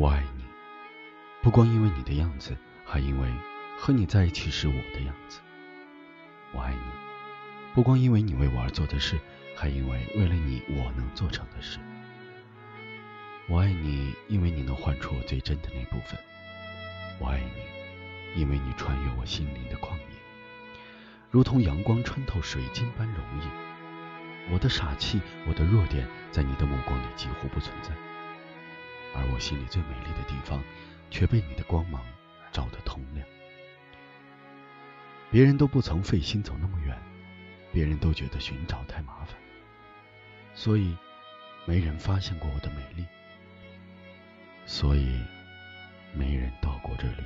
我爱你，不光因为你的样子，还因为和你在一起是我的样子。我爱你，不光因为你为我而做的事，还因为为了你我能做成的事。我爱你，因为你能唤出我最真的那部分。我爱你，因为你穿越我心灵的旷野，如同阳光穿透水晶般容易。我的傻气，我的弱点，在你的目光里几乎不存在。心里最美丽的地方，却被你的光芒照得通亮。别人都不曾费心走那么远，别人都觉得寻找太麻烦，所以没人发现过我的美丽。所以，没人到过这里。